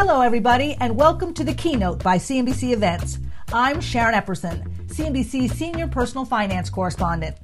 Hello, everybody, and welcome to the keynote by CNBC Events. I'm Sharon Epperson, CNBC's senior personal finance correspondent.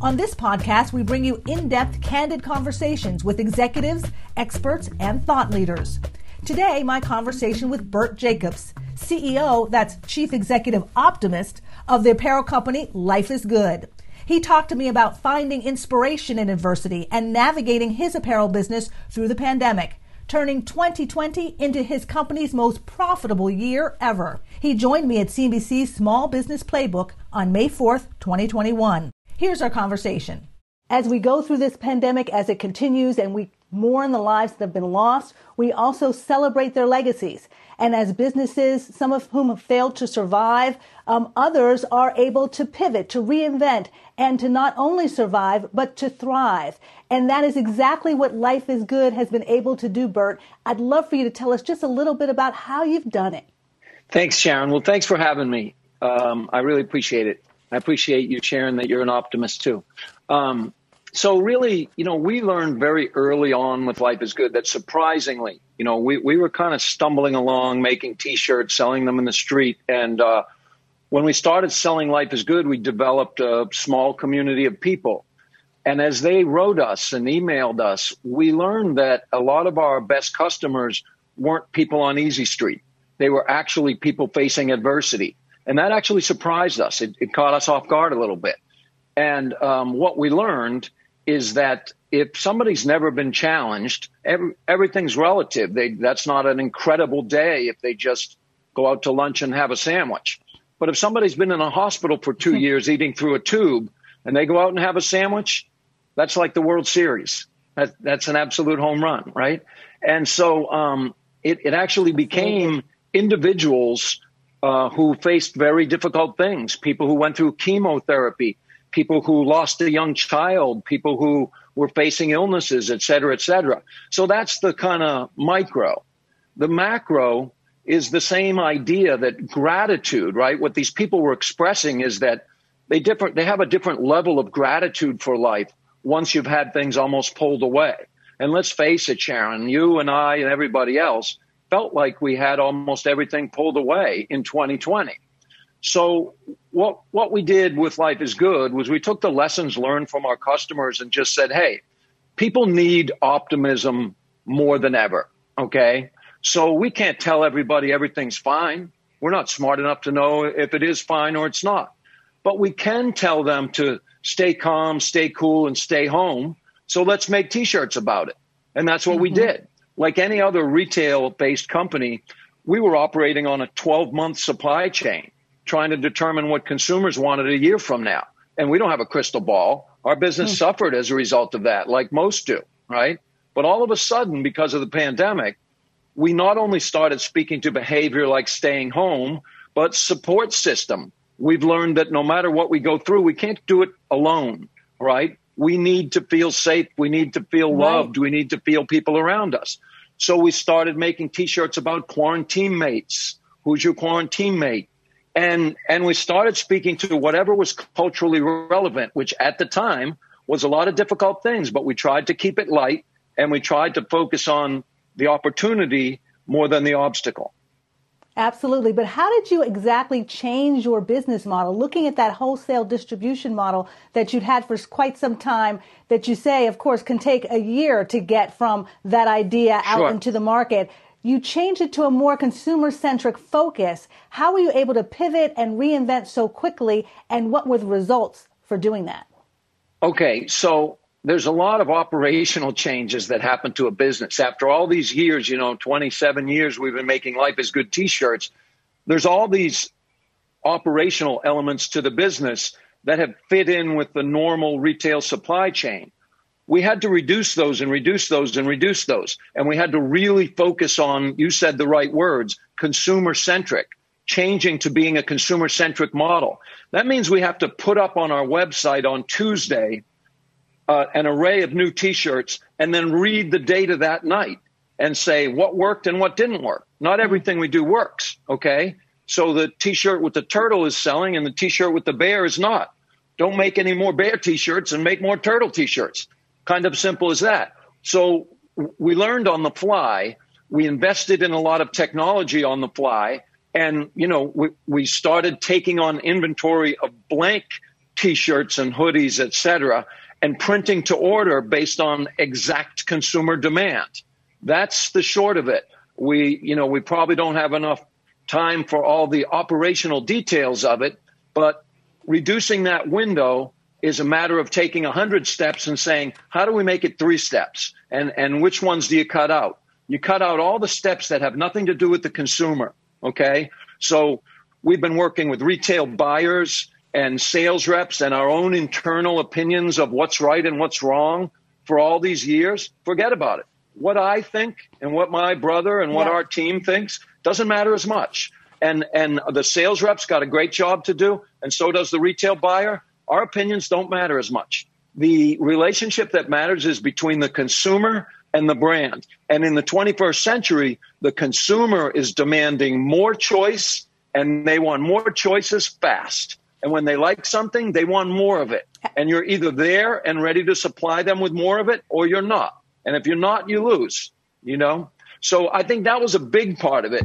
On this podcast, we bring you in depth, candid conversations with executives, experts, and thought leaders. Today, my conversation with Bert Jacobs, CEO, that's Chief Executive Optimist, of the apparel company Life is Good. He talked to me about finding inspiration in adversity and navigating his apparel business through the pandemic turning 2020 into his company's most profitable year ever. He joined me at CNBC's Small Business Playbook on May 4th, 2021. Here's our conversation. As we go through this pandemic, as it continues and we mourn the lives that have been lost, we also celebrate their legacies. And as businesses, some of whom have failed to survive, um, others are able to pivot, to reinvent, and to not only survive, but to thrive. And that is exactly what Life is Good has been able to do, Bert. I'd love for you to tell us just a little bit about how you've done it. Thanks, Sharon. Well, thanks for having me. Um, I really appreciate it. I appreciate you sharing that you're an optimist too. Um, so really, you know, we learned very early on with Life is Good that surprisingly, you know, we, we were kind of stumbling along making t-shirts, selling them in the street. And, uh, when we started selling Life is Good, we developed a small community of people. And as they wrote us and emailed us, we learned that a lot of our best customers weren't people on Easy Street. They were actually people facing adversity. And that actually surprised us. It, it caught us off guard a little bit. And um, what we learned is that if somebody's never been challenged, every, everything's relative. They, that's not an incredible day if they just go out to lunch and have a sandwich. But if somebody's been in a hospital for two years eating through a tube and they go out and have a sandwich, that's like the World Series. That, that's an absolute home run, right? And so um, it, it actually became individuals uh, who faced very difficult things, people who went through chemotherapy, people who lost a young child, people who were facing illnesses, et cetera, et cetera. So that's the kind of micro. The macro is the same idea that gratitude, right? What these people were expressing is that they different they have a different level of gratitude for life once you've had things almost pulled away. And let's face it, Sharon, you and I and everybody else felt like we had almost everything pulled away in 2020. So what what we did with Life is Good was we took the lessons learned from our customers and just said, hey, people need optimism more than ever. Okay. So we can't tell everybody everything's fine. We're not smart enough to know if it is fine or it's not. But we can tell them to stay calm, stay cool, and stay home. So let's make t shirts about it. And that's what mm-hmm. we did like any other retail based company, we were operating on a 12 month supply chain, trying to determine what consumers wanted a year from now. And we don't have a crystal ball. Our business hmm. suffered as a result of that, like most do, right? But all of a sudden, because of the pandemic, we not only started speaking to behavior like staying home, but support system. We've learned that no matter what we go through, we can't do it alone, right? We need to feel safe. We need to feel right. loved. We need to feel people around us. So we started making t-shirts about quarantine mates. Who's your quarantine mate? And, and we started speaking to whatever was culturally relevant, which at the time was a lot of difficult things, but we tried to keep it light and we tried to focus on the opportunity more than the obstacle. Absolutely. But how did you exactly change your business model? Looking at that wholesale distribution model that you'd had for quite some time, that you say, of course, can take a year to get from that idea out sure. into the market. You changed it to a more consumer centric focus. How were you able to pivot and reinvent so quickly? And what were the results for doing that? Okay. So there's a lot of operational changes that happen to a business. After all these years, you know, 27 years we've been making Life is Good t shirts, there's all these operational elements to the business that have fit in with the normal retail supply chain. We had to reduce those and reduce those and reduce those. And we had to really focus on, you said the right words, consumer centric, changing to being a consumer centric model. That means we have to put up on our website on Tuesday uh, an array of new t shirts and then read the data that night and say what worked and what didn't work. Not everything we do works, okay? So the t shirt with the turtle is selling and the t shirt with the bear is not. Don't make any more bear t shirts and make more turtle t shirts. Kind of simple as that. So we learned on the fly. We invested in a lot of technology on the fly. And, you know, we, we started taking on inventory of blank t-shirts and hoodies, et cetera, and printing to order based on exact consumer demand. That's the short of it. We, you know, we probably don't have enough time for all the operational details of it, but reducing that window is a matter of taking 100 steps and saying, how do we make it three steps? And, and which ones do you cut out? You cut out all the steps that have nothing to do with the consumer. Okay. So we've been working with retail buyers and sales reps and our own internal opinions of what's right and what's wrong for all these years. Forget about it. What I think and what my brother and what yeah. our team thinks doesn't matter as much. And, and the sales reps got a great job to do, and so does the retail buyer our opinions don't matter as much. The relationship that matters is between the consumer and the brand. And in the 21st century, the consumer is demanding more choice and they want more choices fast. And when they like something, they want more of it. And you're either there and ready to supply them with more of it or you're not. And if you're not, you lose, you know? So I think that was a big part of it.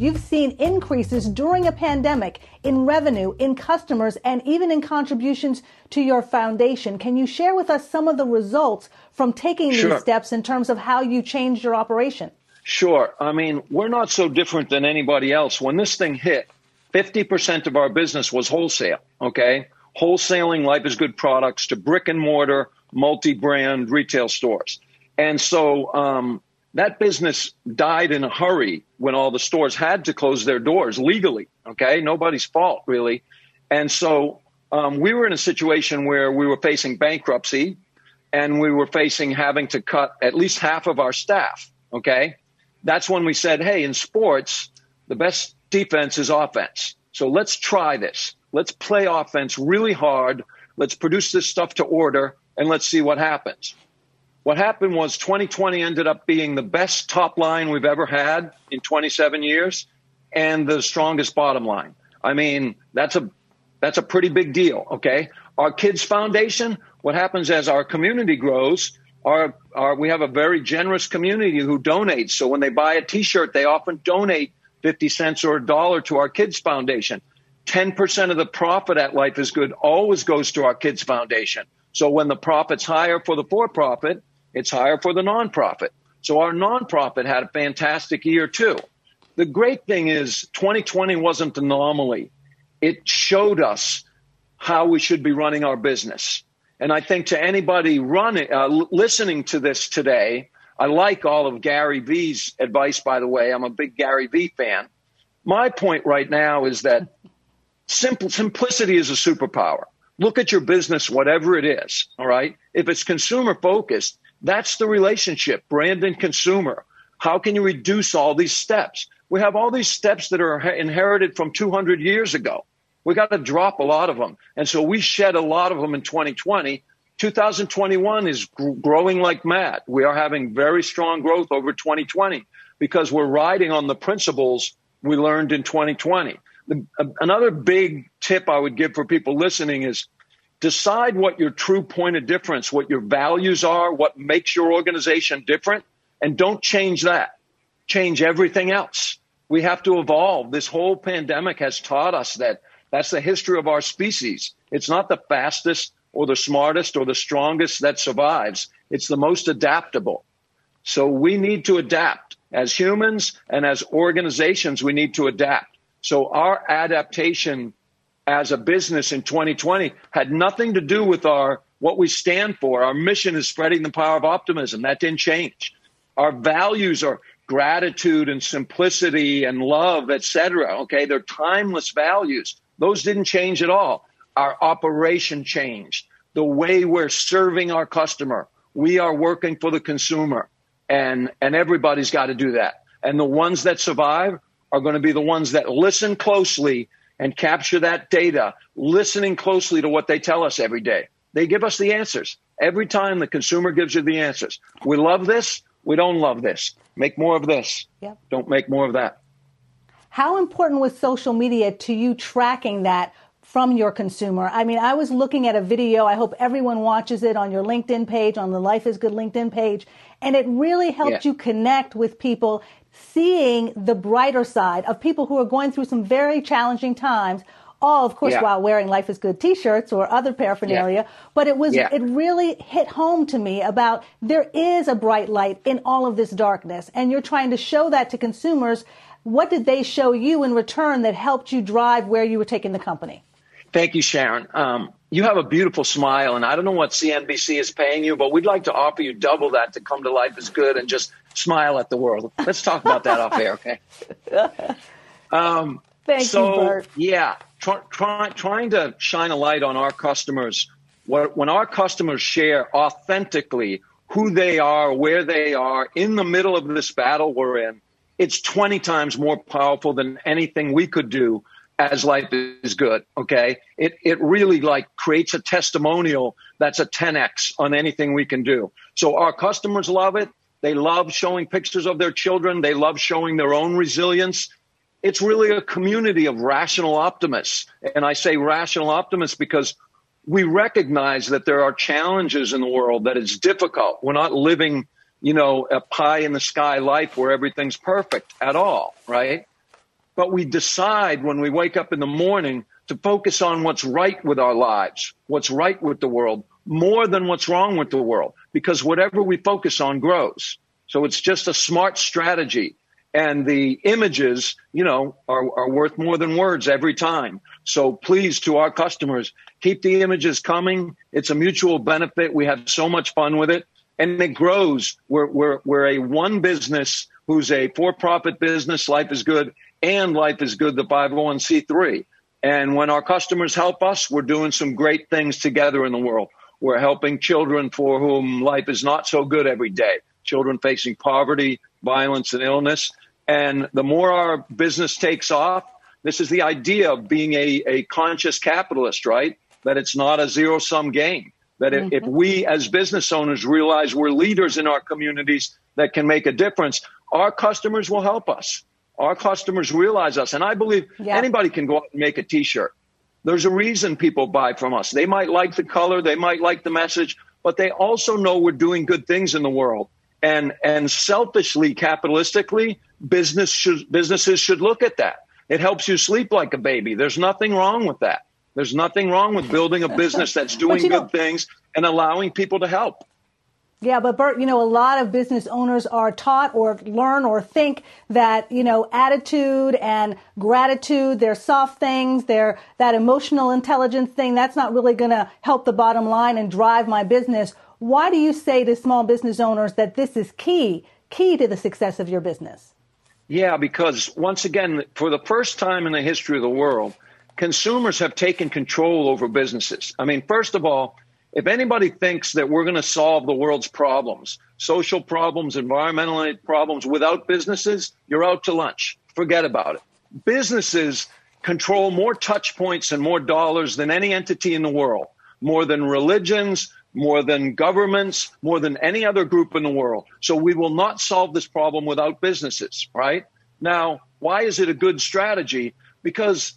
You've seen increases during a pandemic in revenue, in customers, and even in contributions to your foundation. Can you share with us some of the results from taking sure. these steps in terms of how you changed your operation? Sure. I mean, we're not so different than anybody else. When this thing hit, 50% of our business was wholesale, okay? Wholesaling Life is Good products to brick and mortar, multi brand retail stores. And so, um, that business died in a hurry when all the stores had to close their doors legally. Okay, nobody's fault really, and so um, we were in a situation where we were facing bankruptcy, and we were facing having to cut at least half of our staff. Okay, that's when we said, hey, in sports, the best defense is offense. So let's try this. Let's play offense really hard. Let's produce this stuff to order, and let's see what happens. What happened was 2020 ended up being the best top line we've ever had in 27 years and the strongest bottom line. I mean, that's a that's a pretty big deal, okay? Our Kids Foundation, what happens as our community grows, our, our we have a very generous community who donates. So when they buy a t-shirt, they often donate 50 cents or a dollar to our Kids Foundation. 10% of the profit at Life is Good always goes to our Kids Foundation. So when the profit's higher for the for-profit, it's higher for the nonprofit. So our nonprofit had a fantastic year too. The great thing is 2020 wasn't an anomaly. It showed us how we should be running our business. And I think to anybody running, uh, listening to this today, I like all of Gary Vee's advice, by the way. I'm a big Gary Vee fan. My point right now is that simple, simplicity is a superpower. Look at your business, whatever it is. All right. If it's consumer focused, that's the relationship, brand and consumer. How can you reduce all these steps? We have all these steps that are inherited from 200 years ago. We got to drop a lot of them. And so we shed a lot of them in 2020. 2021 is growing like mad. We are having very strong growth over 2020 because we're riding on the principles we learned in 2020. The, another big tip I would give for people listening is decide what your true point of difference, what your values are, what makes your organization different, and don't change that. Change everything else. We have to evolve. This whole pandemic has taught us that that's the history of our species. It's not the fastest or the smartest or the strongest that survives. It's the most adaptable. So we need to adapt as humans and as organizations. We need to adapt. So our adaptation as a business in 2020 had nothing to do with our what we stand for. Our mission is spreading the power of optimism. That didn't change. Our values are gratitude and simplicity and love, etc. Okay, they're timeless values. Those didn't change at all. Our operation changed. The way we're serving our customer. We are working for the consumer, and and everybody's got to do that. And the ones that survive are going to be the ones that listen closely and capture that data, listening closely to what they tell us every day. They give us the answers. Every time the consumer gives you the answers. We love this. We don't love this. Make more of this. Yep. Don't make more of that. How important was social media to you tracking that from your consumer? I mean, I was looking at a video. I hope everyone watches it on your LinkedIn page, on the Life is Good LinkedIn page. And it really helped yeah. you connect with people seeing the brighter side of people who are going through some very challenging times all of course yeah. while wearing life is good t-shirts or other paraphernalia yeah. but it was yeah. it really hit home to me about there is a bright light in all of this darkness and you're trying to show that to consumers what did they show you in return that helped you drive where you were taking the company thank you sharon um, you have a beautiful smile and i don't know what cnbc is paying you but we'd like to offer you double that to come to life is good and just smile at the world let's talk about that off air okay um, Thank so, you, Bert. Yeah, try, try, trying to shine a light on our customers. When our customers share authentically who they are, where they are in the middle of this battle we're in, it's 20 times more powerful than anything we could do as life is good. Okay. It, it really like creates a testimonial that's a 10x on anything we can do. So our customers love it. They love showing pictures of their children. They love showing their own resilience it's really a community of rational optimists. And I say rational optimists because we recognize that there are challenges in the world, that it's difficult. We're not living, you know, a pie in the sky life where everything's perfect at all, right? But we decide when we wake up in the morning to focus on what's right with our lives, what's right with the world, more than what's wrong with the world, because whatever we focus on grows. So it's just a smart strategy and the images, you know, are, are worth more than words every time. So please, to our customers, keep the images coming. It's a mutual benefit. We have so much fun with it, and it grows. We're we're we're a one business who's a for-profit business. Life is good, and life is good. The 501c3. And when our customers help us, we're doing some great things together in the world. We're helping children for whom life is not so good every day. Children facing poverty, violence, and illness and the more our business takes off, this is the idea of being a, a conscious capitalist, right? That it's not a zero sum game. That if, mm-hmm. if we as business owners realize we're leaders in our communities that can make a difference, our customers will help us. Our customers realize us. And I believe yeah. anybody can go out and make a t shirt. There's a reason people buy from us. They might like the color, they might like the message, but they also know we're doing good things in the world. And and selfishly, capitalistically, business should, businesses should look at that. It helps you sleep like a baby. There's nothing wrong with that. There's nothing wrong with building a business that's doing good know, things and allowing people to help. Yeah, but Bert, you know, a lot of business owners are taught or learn or think that, you know, attitude and gratitude, they're soft things, they're that emotional intelligence thing, that's not really going to help the bottom line and drive my business. Why do you say to small business owners that this is key, key to the success of your business? Yeah, because once again, for the first time in the history of the world, consumers have taken control over businesses. I mean, first of all, if anybody thinks that we're going to solve the world's problems, social problems, environmental problems without businesses, you're out to lunch. Forget about it. Businesses control more touch points and more dollars than any entity in the world, more than religions, more than governments, more than any other group in the world. So we will not solve this problem without businesses, right? Now, why is it a good strategy? Because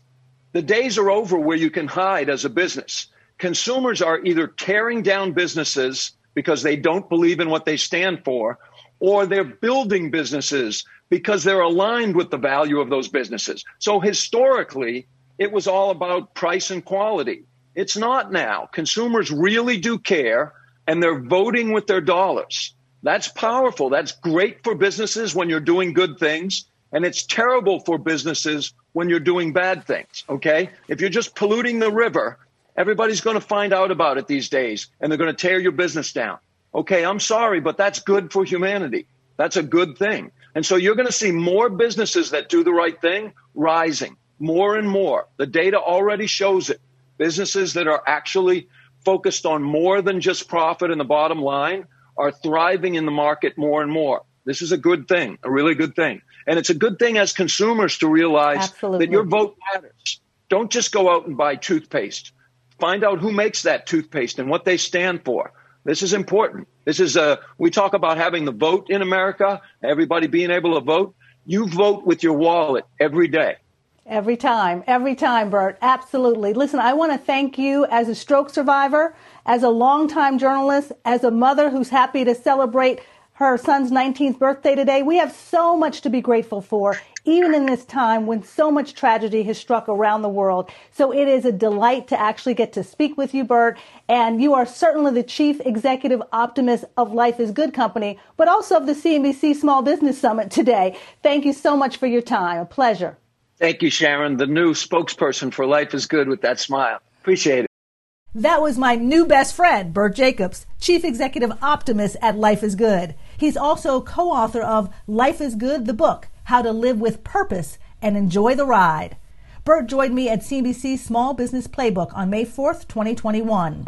the days are over where you can hide as a business. Consumers are either tearing down businesses because they don't believe in what they stand for, or they're building businesses because they're aligned with the value of those businesses. So historically, it was all about price and quality. It's not now. Consumers really do care and they're voting with their dollars. That's powerful. That's great for businesses when you're doing good things. And it's terrible for businesses when you're doing bad things. Okay. If you're just polluting the river, everybody's going to find out about it these days and they're going to tear your business down. Okay. I'm sorry, but that's good for humanity. That's a good thing. And so you're going to see more businesses that do the right thing rising more and more. The data already shows it. Businesses that are actually focused on more than just profit and the bottom line are thriving in the market more and more. This is a good thing, a really good thing. And it's a good thing as consumers to realize Absolutely. that your vote matters. Don't just go out and buy toothpaste. Find out who makes that toothpaste and what they stand for. This is important. This is a, we talk about having the vote in America, everybody being able to vote. You vote with your wallet every day. Every time, every time, Bert. Absolutely. Listen, I want to thank you as a stroke survivor, as a longtime journalist, as a mother who's happy to celebrate her son's 19th birthday today. We have so much to be grateful for, even in this time when so much tragedy has struck around the world. So it is a delight to actually get to speak with you, Bert. And you are certainly the chief executive optimist of Life is Good Company, but also of the CNBC Small Business Summit today. Thank you so much for your time. A pleasure. Thank you, Sharon, the new spokesperson for Life is Good with that smile. Appreciate it. That was my new best friend, Bert Jacobs, Chief Executive Optimist at Life is Good. He's also co author of Life is Good, the book, How to Live with Purpose and Enjoy the Ride. Bert joined me at CNBC's Small Business Playbook on May 4th, 2021.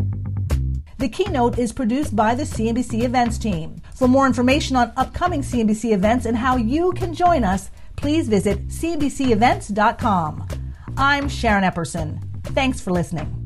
The keynote is produced by the CNBC Events team. For more information on upcoming CNBC events and how you can join us, please visit CNBCEvents.com. I'm Sharon Epperson. Thanks for listening.